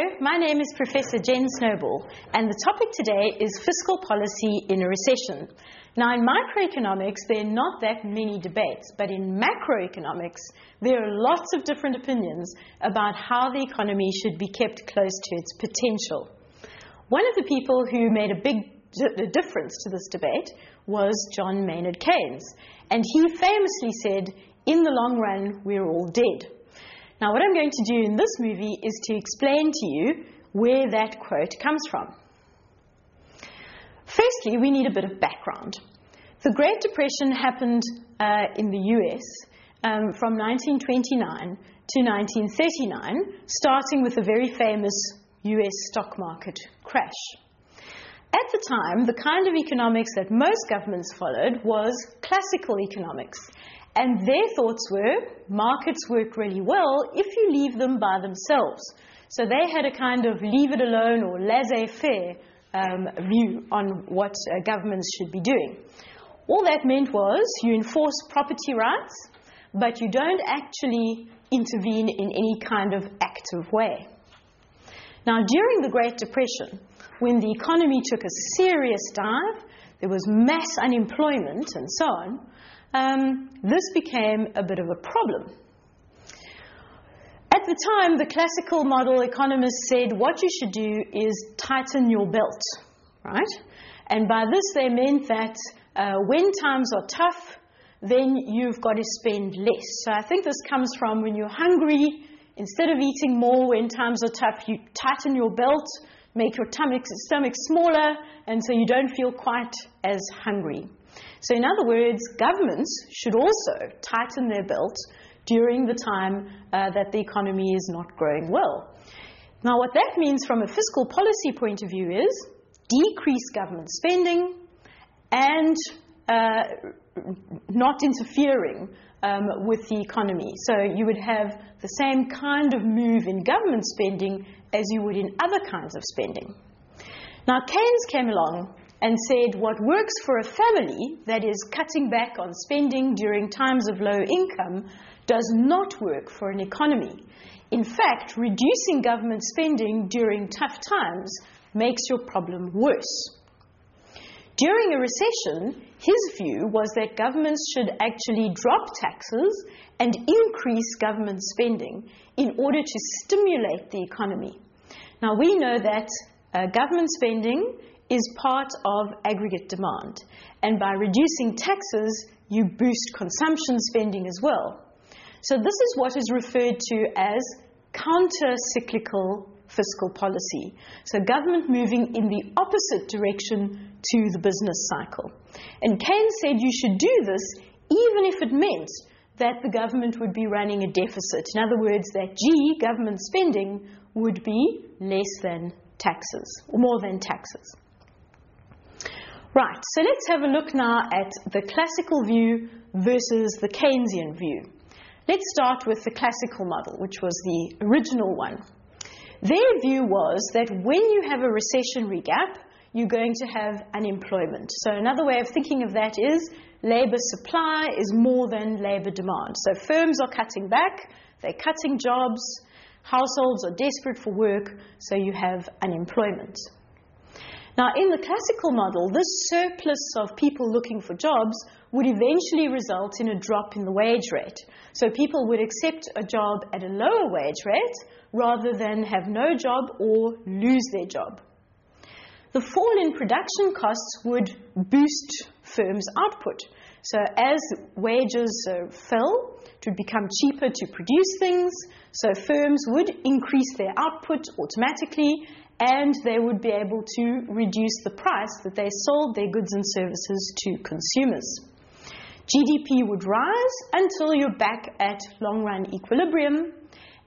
Hello, my name is Professor Jen Snowball, and the topic today is fiscal policy in a recession. Now, in microeconomics, there are not that many debates, but in macroeconomics, there are lots of different opinions about how the economy should be kept close to its potential. One of the people who made a big difference to this debate was John Maynard Keynes, and he famously said, In the long run, we're all dead. Now, what I'm going to do in this movie is to explain to you where that quote comes from. Firstly, we need a bit of background. The Great Depression happened uh, in the US um, from 1929 to 1939, starting with a very famous US stock market crash. At the time, the kind of economics that most governments followed was classical economics, and their thoughts were markets work really well if you leave them by themselves. So they had a kind of leave it alone or laissez faire um, view on what uh, governments should be doing. All that meant was you enforce property rights, but you don't actually intervene in any kind of active way. Now, during the Great Depression, when the economy took a serious dive, there was mass unemployment and so on, um, this became a bit of a problem. At the time, the classical model economists said what you should do is tighten your belt, right? And by this, they meant that uh, when times are tough, then you've got to spend less. So I think this comes from when you're hungry, instead of eating more when times are tough, you tighten your belt, make your stomach, stomach smaller, and so you don't feel quite as hungry. So, in other words, governments should also tighten their belt during the time uh, that the economy is not growing well. Now, what that means from a fiscal policy point of view is decrease government spending and uh, not interfering um, with the economy. So you would have the same kind of move in government spending as you would in other kinds of spending. Now, Keynes came along and said what works for a family, that is, cutting back on spending during times of low income, does not work for an economy. In fact, reducing government spending during tough times makes your problem worse. During a recession, his view was that governments should actually drop taxes and increase government spending in order to stimulate the economy. Now, we know that uh, government spending is part of aggregate demand. And by reducing taxes, you boost consumption spending as well. So, this is what is referred to as counter cyclical fiscal policy. So, government moving in the opposite direction to the business cycle. And Keynes said you should do this even if it meant that the government would be running a deficit. In other words, that G, government spending, would be less than taxes, or more than taxes. Right, so let's have a look now at the classical view versus the Keynesian view. Let's start with the classical model, which was the original one. Their view was that when you have a recessionary gap, you're going to have unemployment. So, another way of thinking of that is labor supply is more than labor demand. So, firms are cutting back, they're cutting jobs, households are desperate for work, so you have unemployment. Now, in the classical model, this surplus of people looking for jobs would eventually result in a drop in the wage rate. So people would accept a job at a lower wage rate rather than have no job or lose their job. The fall in production costs would boost firms' output. So as wages uh, fell, it would become cheaper to produce things, so firms would increase their output automatically and they would be able to reduce the price that they sold their goods and services to consumers. GDP would rise until you're back at long run equilibrium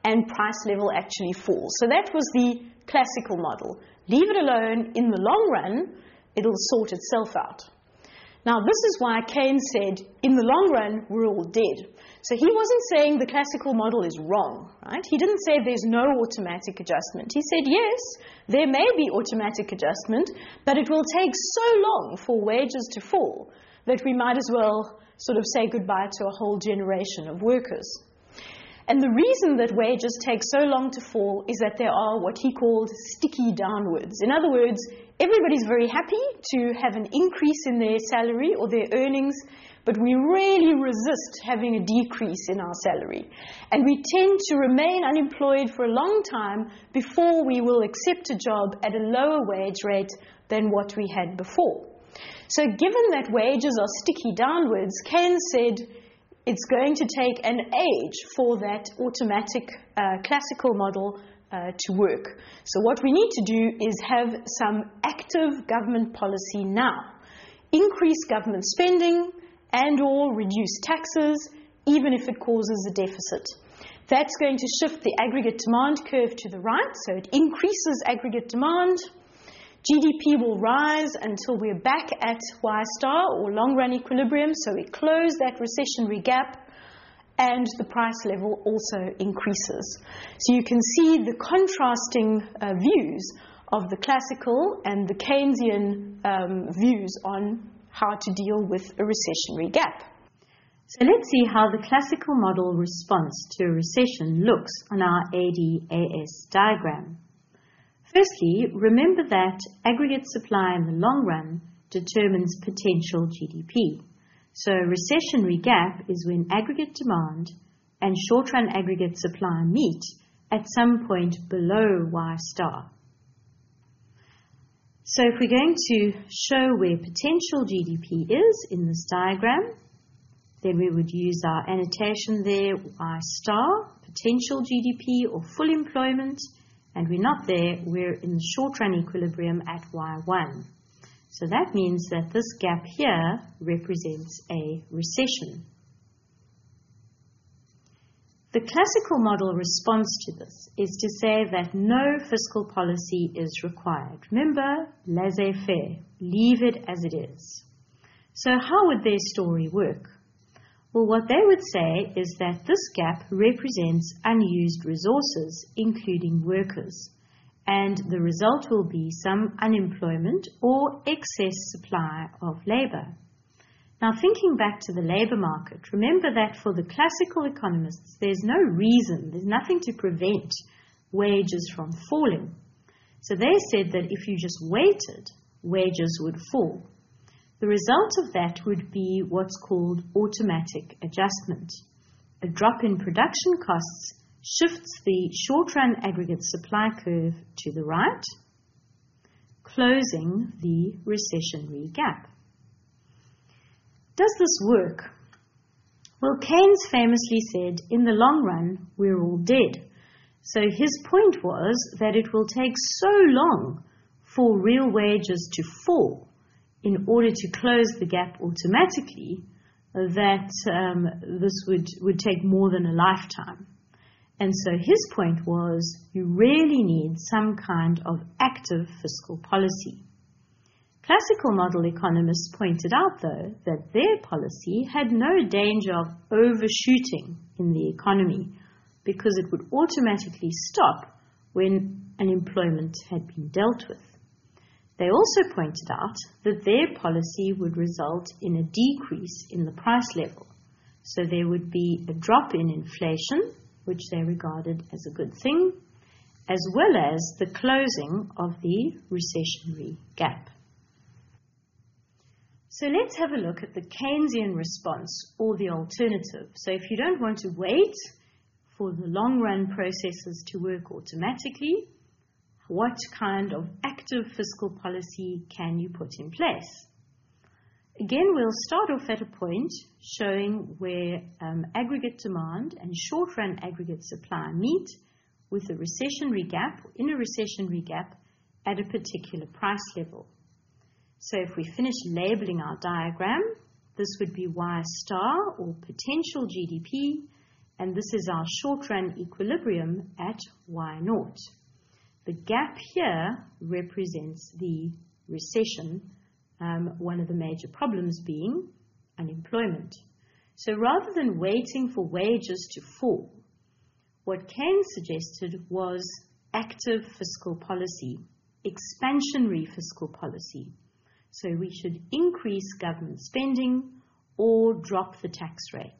and price level actually falls. So that was the classical model. Leave it alone, in the long run, it'll sort itself out. Now, this is why Keynes said, in the long run, we're all dead. So he wasn't saying the classical model is wrong, right? He didn't say there's no automatic adjustment. He said, yes, there may be automatic adjustment, but it will take so long for wages to fall that we might as well sort of say goodbye to a whole generation of workers. And the reason that wages take so long to fall is that there are what he called sticky downwards. In other words, everybody's very happy to have an increase in their salary or their earnings, but we really resist having a decrease in our salary. And we tend to remain unemployed for a long time before we will accept a job at a lower wage rate than what we had before. So, given that wages are sticky downwards, Keynes said it's going to take an age for that automatic uh, classical model uh, to work. So, what we need to do is have some active government policy now. Increase government spending and or reduce taxes, even if it causes a deficit. That's going to shift the aggregate demand curve to the right, so it increases aggregate demand. GDP will rise until we're back at Y star or long run equilibrium, so we close that recessionary gap and the price level also increases. So you can see the contrasting uh, views of the classical and the Keynesian um, views on how to deal with a recessionary gap. So let's see how the classical model response to a recession looks on our ADAS diagram. Firstly, remember that aggregate supply in the long run determines potential GDP. So a recessionary gap is when aggregate demand and short-run aggregate supply meet at some point below Y star. So if we're going to show where potential GDP is in this diagram, then we would use our annotation there, Y star, potential GDP or full employment, and we're not there, we're in the short run equilibrium at Y1. So that means that this gap here represents a recession. The classical model response to this is to say that no fiscal policy is required. Remember, laissez-faire, leave it as it is. So how would their story work? Well, what they would say is that this gap represents unused resources, including workers, and the result will be some unemployment or excess supply of labor. Now, thinking back to the labor market, remember that for the classical economists, there's no reason, there's nothing to prevent wages from falling. So they said that if you just waited, wages would fall. The result of that would be what's called automatic adjustment. A drop in production costs shifts the short run aggregate supply curve to the right, closing the recessionary gap. Does this work? Well, Keynes famously said, in the long run, we're all dead. So his point was that it will take so long for real wages to fall in order to close the gap automatically, that um, this would, would take more than a lifetime. And so his point was you really need some kind of active fiscal policy. Classical model economists pointed out, though, that their policy had no danger of overshooting in the economy because it would automatically stop when unemployment had been dealt with. They also pointed out that their policy would result in a decrease in the price level. So there would be a drop in inflation, which they regarded as a good thing, as well as the closing of the recessionary gap. So let's have a look at the Keynesian response or the alternative. So if you don't want to wait for the long run processes to work automatically, what kind of active fiscal policy can you put in place? Again, we'll start off at a point showing where um, aggregate demand and short run aggregate supply meet with a recessionary gap, in a recessionary gap, at a particular price level. So if we finish labeling our diagram, this would be Y star or potential GDP, and this is our short run equilibrium at Y naught. The gap here represents the recession, um, one of the major problems being unemployment. So rather than waiting for wages to fall, what Keynes suggested was active fiscal policy, expansionary fiscal policy. So we should increase government spending or drop the tax rate.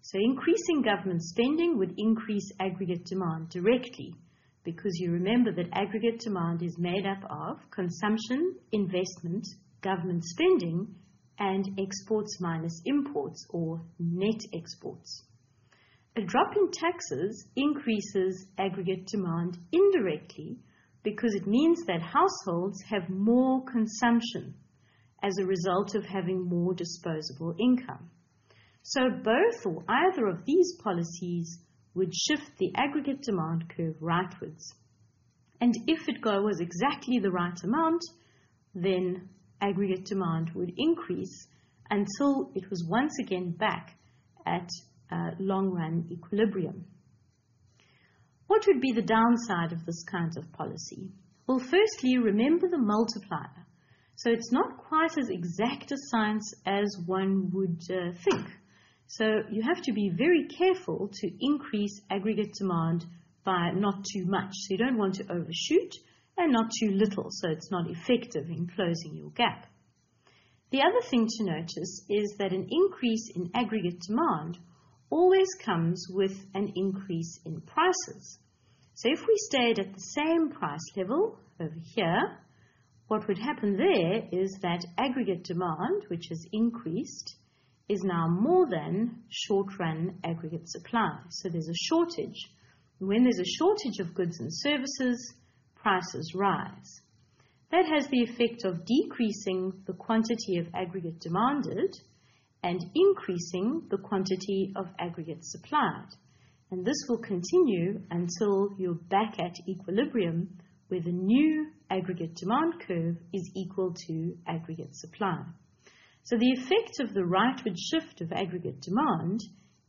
So increasing government spending would increase aggregate demand directly because you remember that aggregate demand is made up of consumption, investment, government spending, and exports minus imports or net exports. A drop in taxes increases aggregate demand indirectly because it means that households have more consumption as a result of having more disposable income. So both or either of these policies would shift the aggregate demand curve rightwards. And if it was exactly the right amount, then aggregate demand would increase until it was once again back at uh, long run equilibrium. What would be the downside of this kind of policy? Well, firstly, remember the multiplier. So it's not quite as exact a science as one would uh, think. So you have to be very careful to increase aggregate demand by not too much. So you don't want to overshoot and not too little, so it's not effective in closing your gap. The other thing to notice is that an increase in aggregate demand always comes with an increase in prices. So if we stayed at the same price level over here, what would happen there is that aggregate demand, which has increased, is now more than short-run aggregate supply. So there's a shortage. When there's a shortage of goods and services, prices rise. That has the effect of decreasing the quantity of aggregate demanded and increasing the quantity of aggregate supplied. And this will continue until you're back at equilibrium where the new aggregate demand curve is equal to aggregate supply. So the effect of the rightward shift of aggregate demand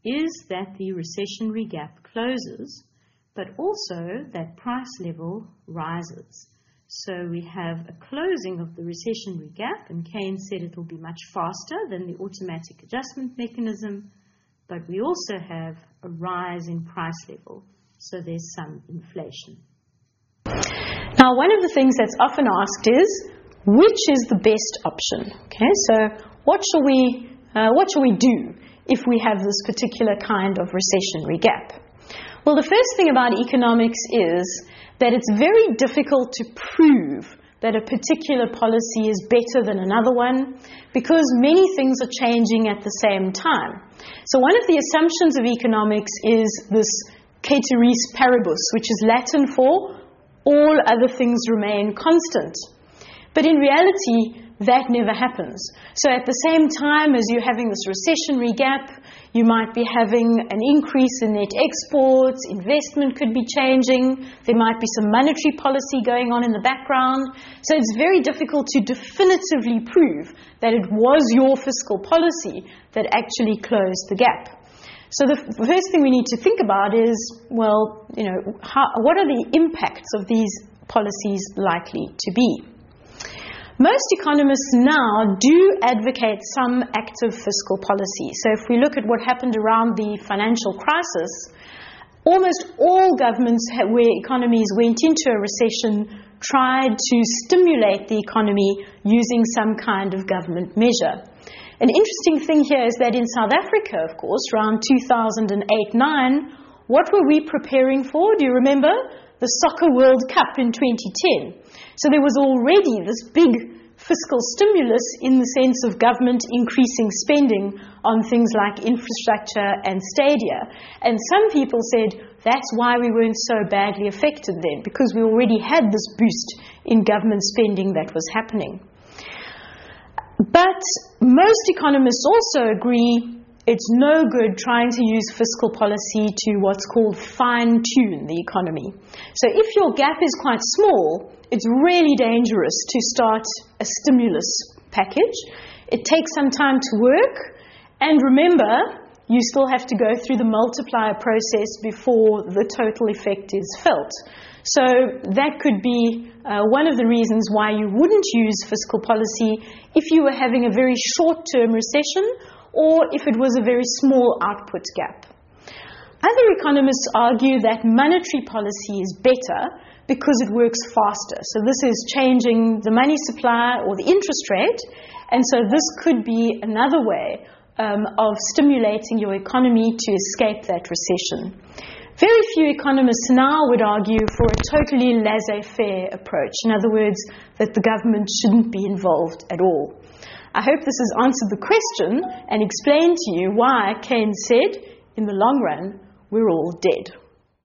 is that the recessionary gap closes, but also that price level rises. So we have a closing of the recessionary gap, and Keynes said it will be much faster than the automatic adjustment mechanism, but we also have a rise in price level, so there's some inflation. Now, one of the things that's often asked is, which is the best option? Okay, so what shall we, uh, what shall we do if we have this particular kind of recessionary gap? Well, the first thing about economics is that it's very difficult to prove that a particular policy is better than another one because many things are changing at the same time. So, one of the assumptions of economics is this ceteris paribus, which is Latin for all other things remain constant. But in reality, that never happens. So at the same time as you're having this recessionary gap, you might be having an increase in net exports, investment could be changing, there might be some monetary policy going on in the background. So it's very difficult to definitively prove that it was your fiscal policy that actually closed the gap. So the first thing we need to think about is, well, you know, how, what are the impacts of these policies likely to be? Most economists now do advocate some active fiscal policy. So if we look at what happened around the financial crisis, almost all governments where economies went into a recession tried to stimulate the economy using some kind of government measure. An interesting thing here is that in South Africa, of course, around 2008 9, what were we preparing for? Do you remember? The Soccer World Cup in 2010. So there was already this big fiscal stimulus in the sense of government increasing spending on things like infrastructure and stadia. And some people said that's why we weren't so badly affected then, because we already had this boost in government spending that was happening. But most economists also agree it's no good trying to use fiscal policy to what's called fine tune the economy. So if your gap is quite small, it's really dangerous to start a stimulus package. It takes some time to work, and remember, you still have to go through the multiplier process before the total effect is felt. So that could be uh, one of the reasons why you wouldn't use fiscal policy if you were having a very short term recession or if it was a very small output gap. Other economists argue that monetary policy is better because it works faster. So this is changing the money supply or the interest rate, and so this could be another way um, of stimulating your economy to escape that recession. Very few economists now would argue for a totally laissez faire approach. In other words, that the government shouldn't be involved at all. I hope this has answered the question and explained to you why Keynes said, in the long run, we're all dead.